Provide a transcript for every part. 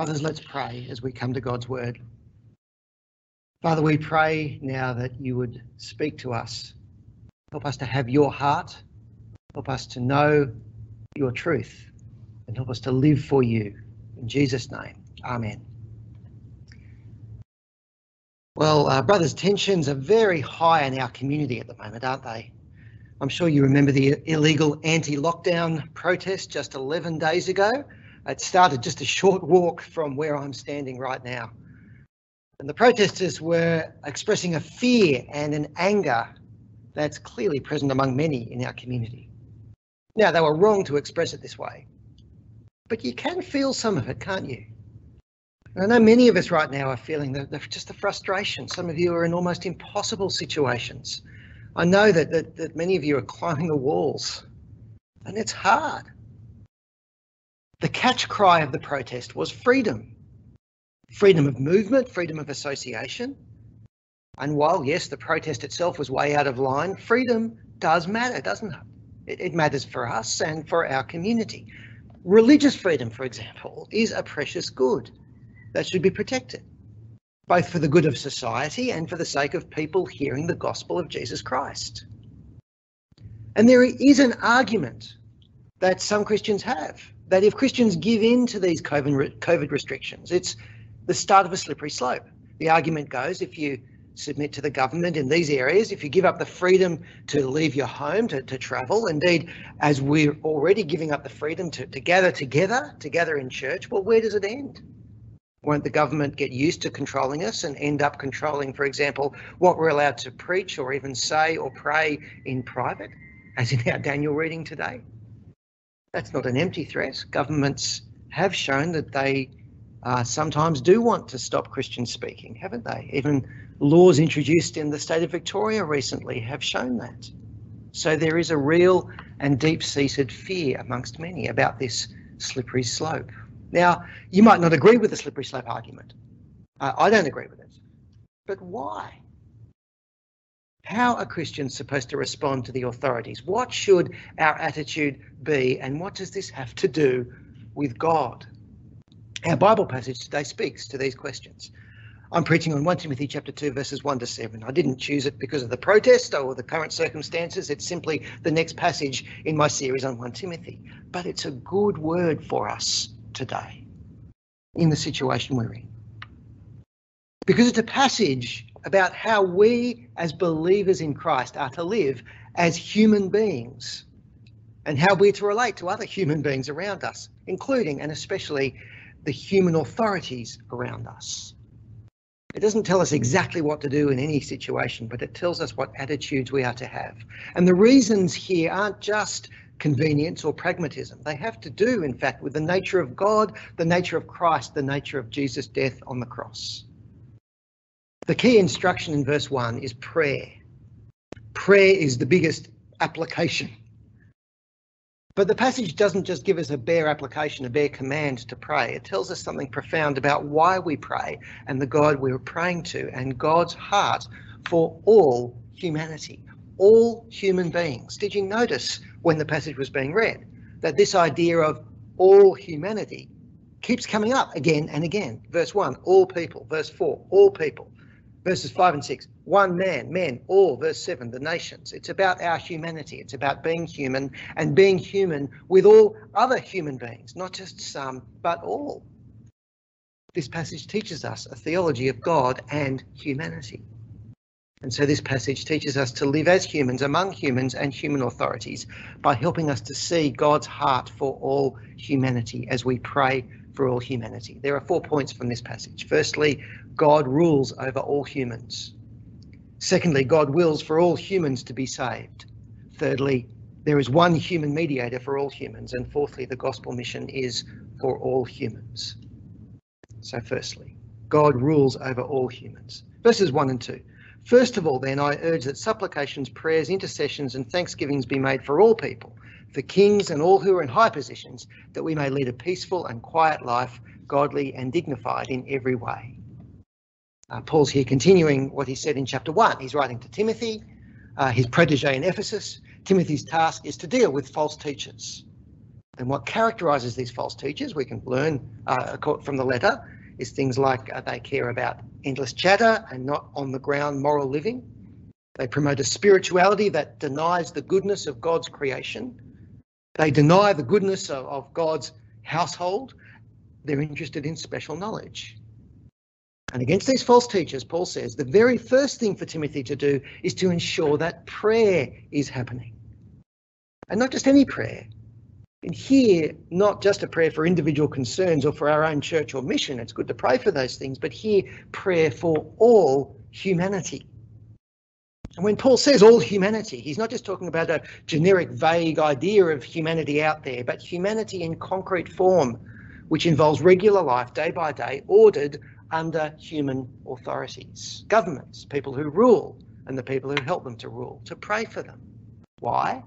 Brothers, let's pray as we come to God's word. Father, we pray now that you would speak to us. Help us to have your heart. Help us to know your truth and help us to live for you. In Jesus' name, Amen. Well, uh, brothers, tensions are very high in our community at the moment, aren't they? I'm sure you remember the illegal anti lockdown protest just 11 days ago. It started just a short walk from where I'm standing right now. And the protesters were expressing a fear and an anger that's clearly present among many in our community. Now, they were wrong to express it this way, but you can feel some of it, can't you? I know many of us right now are feeling the, the, just the frustration. Some of you are in almost impossible situations. I know that, that, that many of you are climbing the walls, and it's hard. The catch cry of the protest was freedom freedom of movement, freedom of association. And while, yes, the protest itself was way out of line, freedom does matter, doesn't it? It, it matters for us and for our community. Religious freedom, for example, is a precious good that should be protected, both for the good of society and for the sake of people hearing the gospel of Jesus Christ. And there is an argument that some Christians have that if Christians give in to these COVID restrictions, it's the start of a slippery slope. The argument goes if you submit to the government in these areas, if you give up the freedom to leave your home, to, to travel, indeed, as we're already giving up the freedom to, to gather together, to gather in church, well, where does it end? Won't the government get used to controlling us and end up controlling, for example, what we're allowed to preach or even say or pray in private, as in our Daniel reading today? That's not an empty threat. Governments have shown that they uh, sometimes do want to stop Christian speaking, haven't they? Even laws introduced in the state of Victoria recently have shown that. So there is a real and deep seated fear amongst many about this slippery slope. Now, you might not agree with the slippery slope argument. Uh, I don't agree with it. But why? How are Christians supposed to respond to the authorities? What should our attitude be? And what does this have to do with God? Our Bible passage today speaks to these questions. I'm preaching on 1 Timothy chapter 2 verses 1 to 7. I didn't choose it because of the protest or the current circumstances. It's simply the next passage in my series on 1 Timothy. But it's a good word for us today in the situation we're in. Because it's a passage about how we as believers in Christ are to live as human beings and how we're to relate to other human beings around us, including and especially the human authorities around us. It doesn't tell us exactly what to do in any situation, but it tells us what attitudes we are to have. And the reasons here aren't just convenience or pragmatism. They have to do, in fact, with the nature of God, the nature of Christ, the nature of Jesus' death on the cross. The key instruction in verse 1 is prayer. Prayer is the biggest application but the passage doesn't just give us a bare application, a bare command to pray. It tells us something profound about why we pray and the God we're praying to and God's heart for all humanity, all human beings. Did you notice when the passage was being read that this idea of all humanity keeps coming up again and again? Verse 1, all people. Verse 4, all people verses 5 and 6 one man men all verse 7 the nations. It's about our humanity. It's about being human and being human with all other human beings not just some but all. This passage teaches us a theology of god and humanity. And so this passage teaches us to live as humans among humans and human authorities by helping us to see god's heart for all humanity as we pray for all humanity. There are four points from this passage. Firstly, God rules over all humans. Secondly, God wills for all humans to be saved. Thirdly, there is one human mediator for all humans. And fourthly, the gospel mission is for all humans. So, firstly, God rules over all humans. Verses 1 and 2. First of all, then, I urge that supplications, prayers, intercessions, and thanksgivings be made for all people, for kings and all who are in high positions, that we may lead a peaceful and quiet life, godly and dignified in every way. Uh, Paul's here continuing what he said in chapter 1. He's writing to Timothy, uh, his protege in Ephesus. Timothy's task is to deal with false teachers. And what characterises these false teachers, we can learn uh, from the letter, is things like uh, they care about endless chatter and not on the ground moral living. They promote a spirituality that denies the goodness of God's creation. They deny the goodness of, of God's household. They're interested in special knowledge. And against these false teachers, Paul says the very first thing for Timothy to do is to ensure that prayer is happening. And not just any prayer. And here, not just a prayer for individual concerns or for our own church or mission, it's good to pray for those things, but here, prayer for all humanity. And when Paul says all humanity, he's not just talking about a generic, vague idea of humanity out there, but humanity in concrete form, which involves regular life, day by day, ordered under human authorities, governments, people who rule, and the people who help them to rule, to pray for them. Why?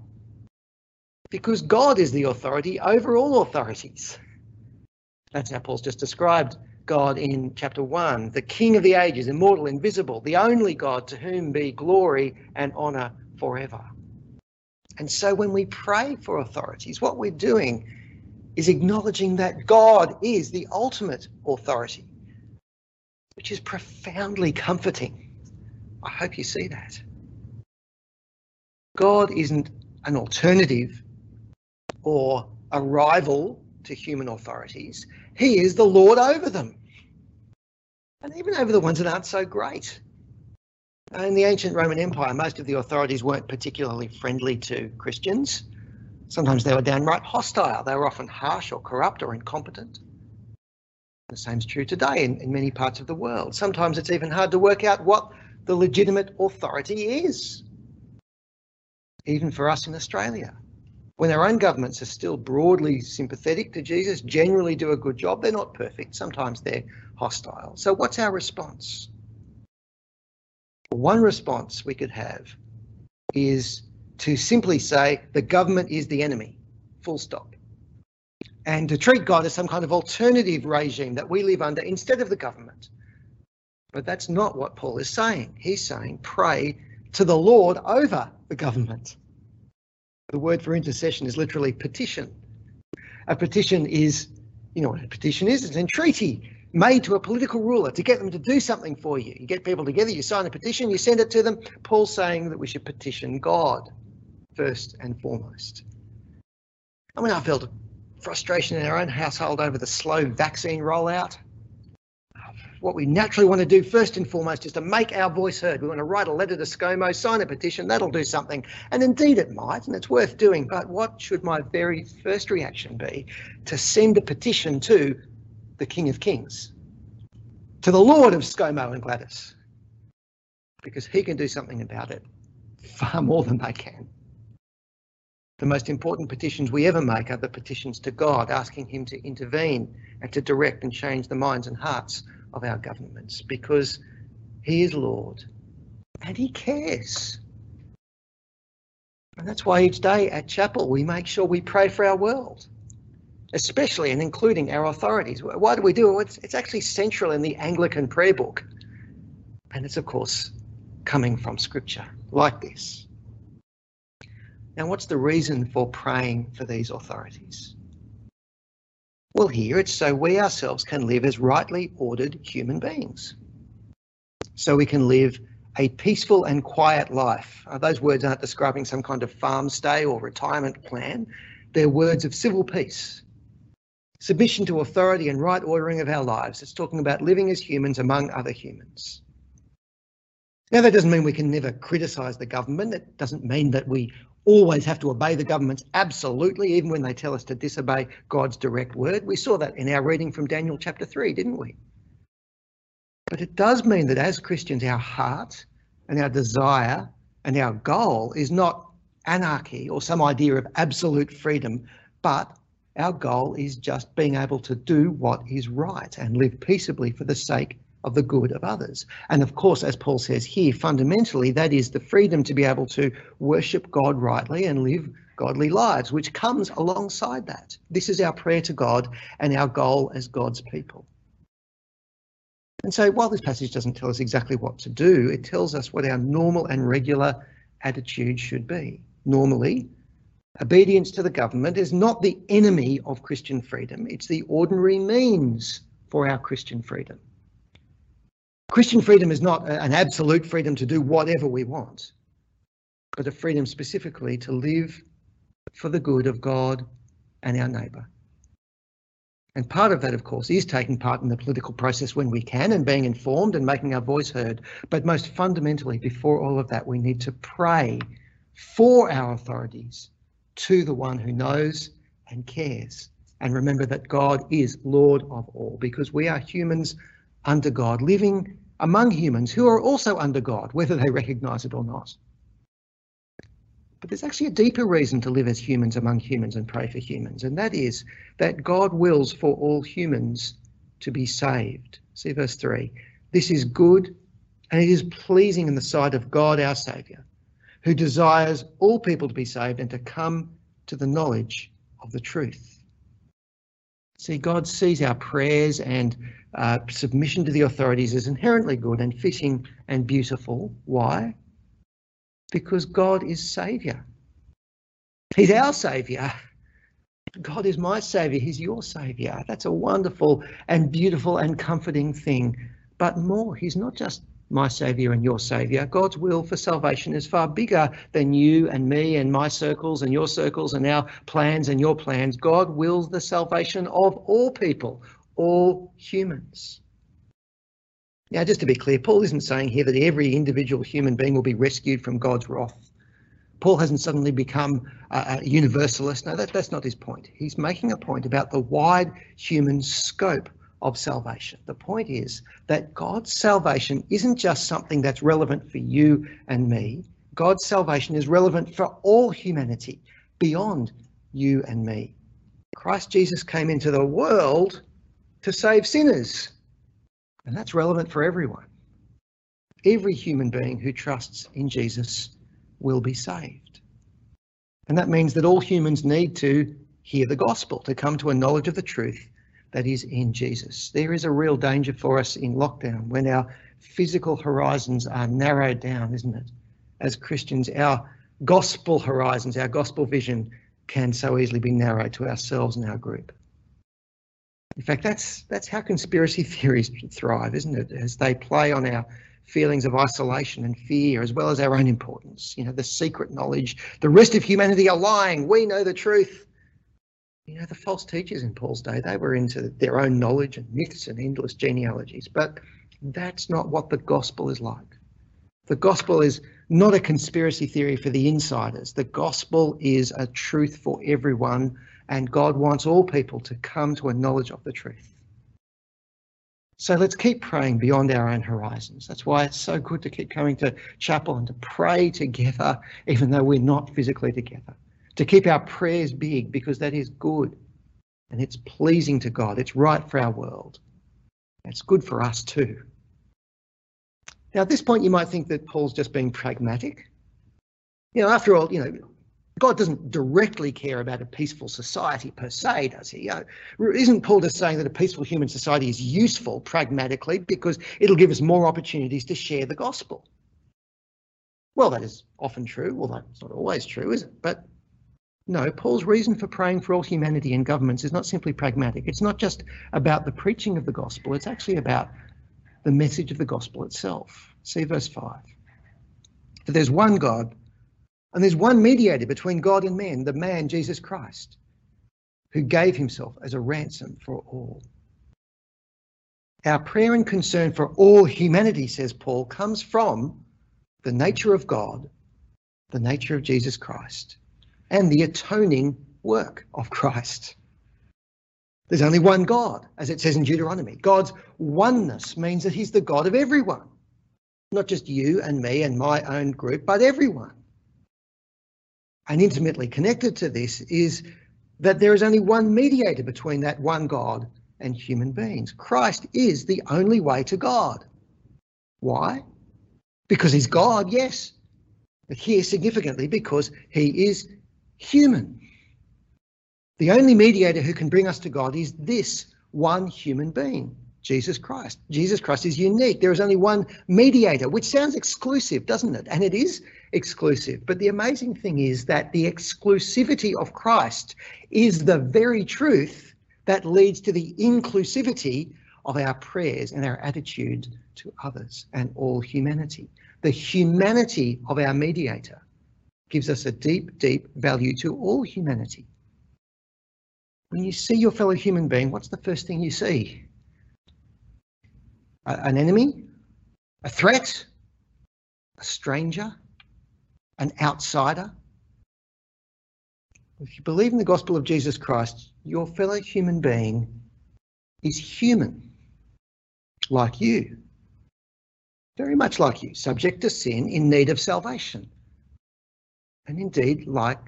Because God is the authority over all authorities. That's how Paul's just described God in chapter 1, the King of the ages, immortal, invisible, the only God to whom be glory and honour forever. And so when we pray for authorities, what we're doing is acknowledging that God is the ultimate authority which is profoundly comforting. I hope you see that. God isn't an alternative or a rival to human authorities. He is the Lord over them. And even over the ones that aren't so great. In the ancient Roman Empire, most of the authorities weren't particularly friendly to Christians. Sometimes they were downright hostile. They were often harsh or corrupt or incompetent. The same is true today in, in many parts of the world. Sometimes it's even hard to work out what the legitimate authority is, even for us in Australia. When our own governments are still broadly sympathetic to Jesus, generally do a good job, they're not perfect. Sometimes they're hostile. So, what's our response? One response we could have is to simply say the government is the enemy, full stop and to treat God as some kind of alternative regime that we live under instead of the government. But that's not what Paul is saying. He's saying pray to the Lord over the government. The word for intercession is literally petition. A petition is, you know what a petition is? It's a entreaty made to a political ruler to get them to do something for you. You get people together, you sign a petition, you send it to them. Paul's saying that we should petition God first and foremost. I mean, I felt frustration in our own household over the slow vaccine rollout. What we naturally want to do first and foremost is to make our voice heard. We want to write a letter to ScoMo, sign a petition, that'll do something. And indeed it might, and it's worth doing. But what should my very first reaction be? To send a petition to the King of Kings, to the Lord of ScoMo and Gladys, because he can do something about it far more than they can. The most important petitions we ever make are the petitions to God, asking Him to intervene and to direct and change the minds and hearts of our governments because He is Lord and He cares. And that's why each day at chapel we make sure we pray for our world, especially and including our authorities. Why do we do it? It's, it's actually central in the Anglican prayer book. And it's, of course, coming from Scripture like this. Now, what's the reason for praying for these authorities? Well, here it's so we ourselves can live as rightly ordered human beings. So we can live a peaceful and quiet life. Uh, those words aren't describing some kind of farm stay or retirement plan. They're words of civil peace, submission to authority and right ordering of our lives. It's talking about living as humans among other humans. Now, that doesn't mean we can never criticise the government. It doesn't mean that we always have to obey the governments absolutely, even when they tell us to disobey God's direct word. We saw that in our reading from Daniel chapter 3, didn't we? But it does mean that as Christians, our heart and our desire and our goal is not anarchy or some idea of absolute freedom, but our goal is just being able to do what is right and live peaceably for the sake of the good of others. And of course, as Paul says here, fundamentally, that is the freedom to be able to worship God rightly and live godly lives, which comes alongside that. This is our prayer to God and our goal as God's people. And so, while this passage doesn't tell us exactly what to do, it tells us what our normal and regular attitude should be. Normally, Obedience to the government is not the enemy of Christian freedom, it's the ordinary means for our Christian freedom. Christian freedom is not an absolute freedom to do whatever we want, but a freedom specifically to live for the good of God and our neighbour. And part of that, of course, is taking part in the political process when we can and being informed and making our voice heard. But most fundamentally, before all of that, we need to pray for our authorities to the one who knows and cares. And remember that God is Lord of all because we are humans under God, living among humans who are also under God, whether they recognize it or not. But there's actually a deeper reason to live as humans among humans and pray for humans, and that is that God wills for all humans to be saved. See verse 3. This is good and it is pleasing in the sight of God our Saviour, who desires all people to be saved and to come to the knowledge of the truth. See, God sees our prayers and uh, submission to the authorities as inherently good and fitting and beautiful. Why? because God is Saviour. He's our Saviour. God is my Saviour. He's your Saviour. That's a wonderful and beautiful and comforting thing. But more, He's not just my Saviour and your Saviour. God's will for salvation is far bigger than you and me and my circles and your circles and our plans and your plans. God wills the salvation of all people, all humans. Now, just to be clear, Paul isn't saying here that every individual human being will be rescued from God's wrath. Paul hasn't suddenly become a, universalist. No, that, that's not his point. He's making a point about the wide human scope of salvation. The point is that God's salvation isn't just something that's relevant for you and me. God's salvation is relevant for all humanity beyond you and me. Christ Jesus came into the world to save sinners. And that's relevant for everyone. Every human being who trusts in Jesus will be saved. And that means that all humans need to hear the gospel, to come to a knowledge of the truth that is in Jesus. There is a real danger for us in lockdown when our physical horizons are narrowed down, isn't it? As Christians, our gospel horizons, our gospel vision can so easily be narrowed to ourselves and our group. In fact, that's that's how conspiracy theories thrive, isn't it? As they play on our feelings of isolation and fear, as well as our own importance. You know, the secret knowledge. The rest of humanity are lying. We know the truth. You know, the false teachers in Paul's day, they were into their own knowledge and myths and endless genealogies. But that's not what the gospel is like. The gospel is not a conspiracy theory for the insiders. The gospel is a truth for everyone and God wants all people to come to a knowledge of the truth. So let's keep praying beyond our own horizons. That's why it's so good to keep coming to chapel and to pray together, even though we're not physically together. To keep our prayers big because that is good and it's pleasing to God. It's right for our world. It's good for us too. Now, at this point, you might think that Paul's just being pragmatic. You know, after all, you know, God doesn't directly care about a peaceful society per se, does he? Uh, isn't Paul just saying that a peaceful human society is useful pragmatically because it'll give us more opportunities to share the gospel? Well, that is often true, although it's not always true, is it? But no, Paul's reason for praying for all humanity and governments is not simply pragmatic. It's not just about the preaching of the gospel, it's actually about the message of the gospel itself. See verse 5. For there's one God and there's one mediator between God and man, the man Jesus Christ, who gave himself as a ransom for all. Our prayer and concern for all humanity, says Paul, comes from the nature of God, the nature of Jesus Christ, and the atoning work of Christ. There's only one God, as it says in Deuteronomy. God's oneness means that he's the God of everyone, not just you and me and my own group, but everyone and intimately connected to this is that there is only one mediator between that one God and human beings. Christ is the only way to God. Why? Because he's God, yes. But here, significantly, because he is human. The only mediator who can bring us to God is this one human being, Jesus Christ. Jesus Christ is unique. There is only one mediator, which sounds exclusive, doesn't it? And it is exclusive. But the amazing thing is that the exclusivity of Christ is the very truth that leads to the inclusivity of our prayers and our attitude to others and all humanity. The humanity of our mediator gives us a deep, deep value to all humanity. When you see your fellow human being, what's the first thing you see? an enemy, a threat, a stranger, an outsider. If you believe in the gospel of Jesus Christ, your fellow human being is human, like you, very much like you, subject to sin, in need of salvation, and indeed like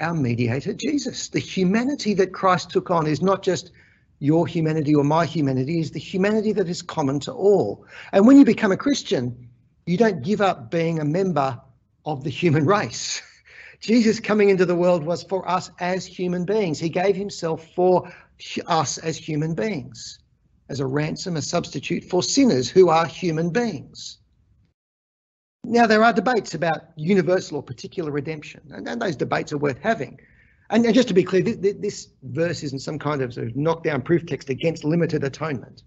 our mediator Jesus. The humanity that Christ took on is not just your humanity or my humanity is the humanity that is common to all. And when you become a Christian, you don't give up being a member of the human race. Jesus coming into the world was for us as human beings. He gave himself for us as human beings, as a ransom, a substitute for sinners who are human beings. Now, there are debates about universal or particular redemption, and, and those debates are worth having. And, and just to be clear, this, this verse isn't some kind of, sort of knockdown proof text against limited atonement.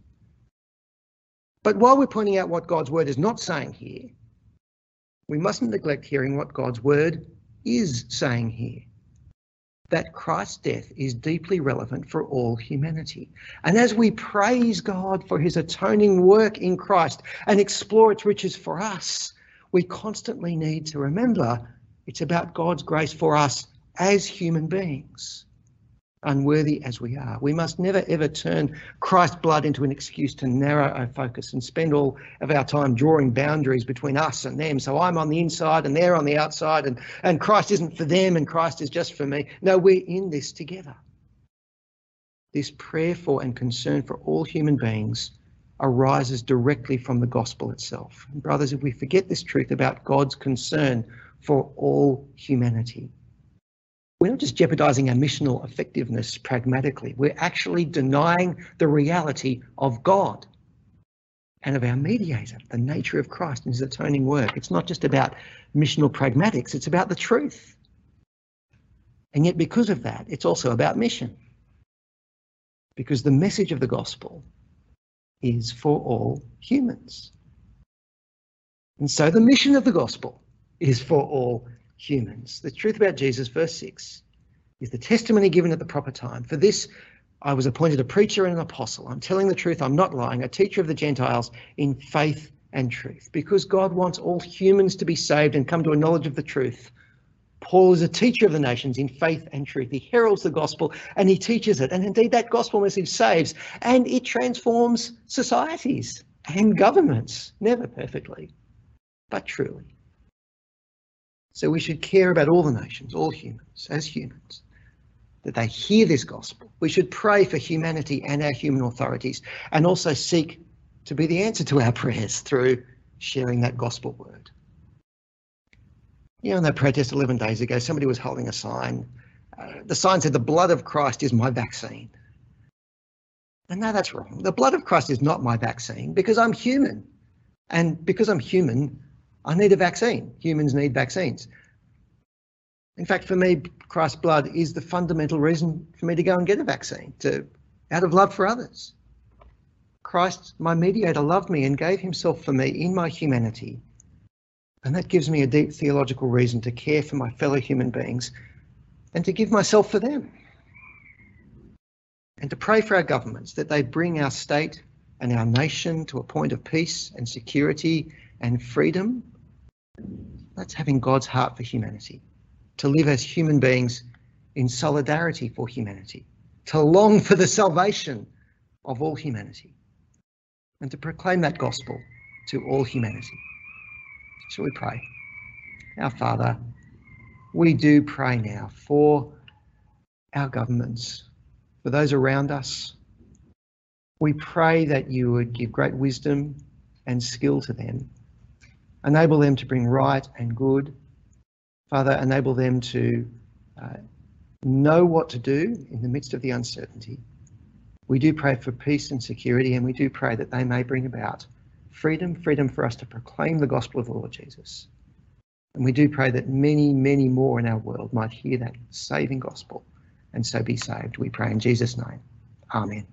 But while we're pointing out what God's word is not saying here, we mustn't neglect hearing what God's word is saying here. That Christ's death is deeply relevant for all humanity. And as we praise God for his atoning work in Christ and explore its riches for us, we constantly need to remember it's about God's grace for us as human beings, unworthy as we are. We must never ever turn Christ's blood into an excuse to narrow our focus and spend all of our time drawing boundaries between us and them. So I'm on the inside and they're on the outside, and, and Christ isn't for them and Christ is just for me. No, we're in this together. This prayer for and concern for all human beings arises directly from the gospel itself. And brothers, if we forget this truth about God's concern for all humanity, we're not just jeopardizing our missional effectiveness pragmatically, we're actually denying the reality of God and of our mediator, the nature of Christ and his atoning work. It's not just about missional pragmatics, it's about the truth. And yet, because of that, it's also about mission. Because the message of the gospel is for all humans. And so the mission of the gospel is for all humans. The truth about Jesus, verse 6, is the testimony given at the proper time. For this, I was appointed a preacher and an apostle. I'm telling the truth, I'm not lying, a teacher of the Gentiles in faith and truth. Because God wants all humans to be saved and come to a knowledge of the truth. Paul is a teacher of the nations in faith and truth. He heralds the gospel and he teaches it. And indeed, that gospel message saves and it transforms societies and governments, never perfectly, but truly. So we should care about all the nations, all humans, as humans, that they hear this gospel. We should pray for humanity and our human authorities and also seek to be the answer to our prayers through sharing that gospel word. You know, in that protest 11 days ago, somebody was holding a sign. Uh, the sign said, The blood of Christ is my vaccine. And no, that's wrong. The blood of Christ is not my vaccine because I'm human. And because I'm human, I need a vaccine. Humans need vaccines. In fact, for me, Christ's blood is the fundamental reason for me to go and get a vaccine, to out of love for others. Christ, my mediator, loved me and gave himself for me in my humanity. And that gives me a deep theological reason to care for my fellow human beings and to give myself for them. And to pray for our governments that they bring our state and our nation to a point of peace and security and freedom that's having God's heart for humanity, to live as human beings in solidarity for humanity, to long for the salvation of all humanity, and to proclaim that gospel to all humanity. Shall we pray? Our Father, we do pray now for our governments, for those around us. We pray that you would give great wisdom and skill to them enable them to bring right and good. Father, enable them to uh, know what to do in the midst of the uncertainty. We do pray for peace and security, and we do pray that they may bring about freedom, freedom for us to proclaim the gospel of the Lord Jesus. And we do pray that many, many more in our world might hear that saving gospel and so be saved. We pray in Jesus' name. Amen.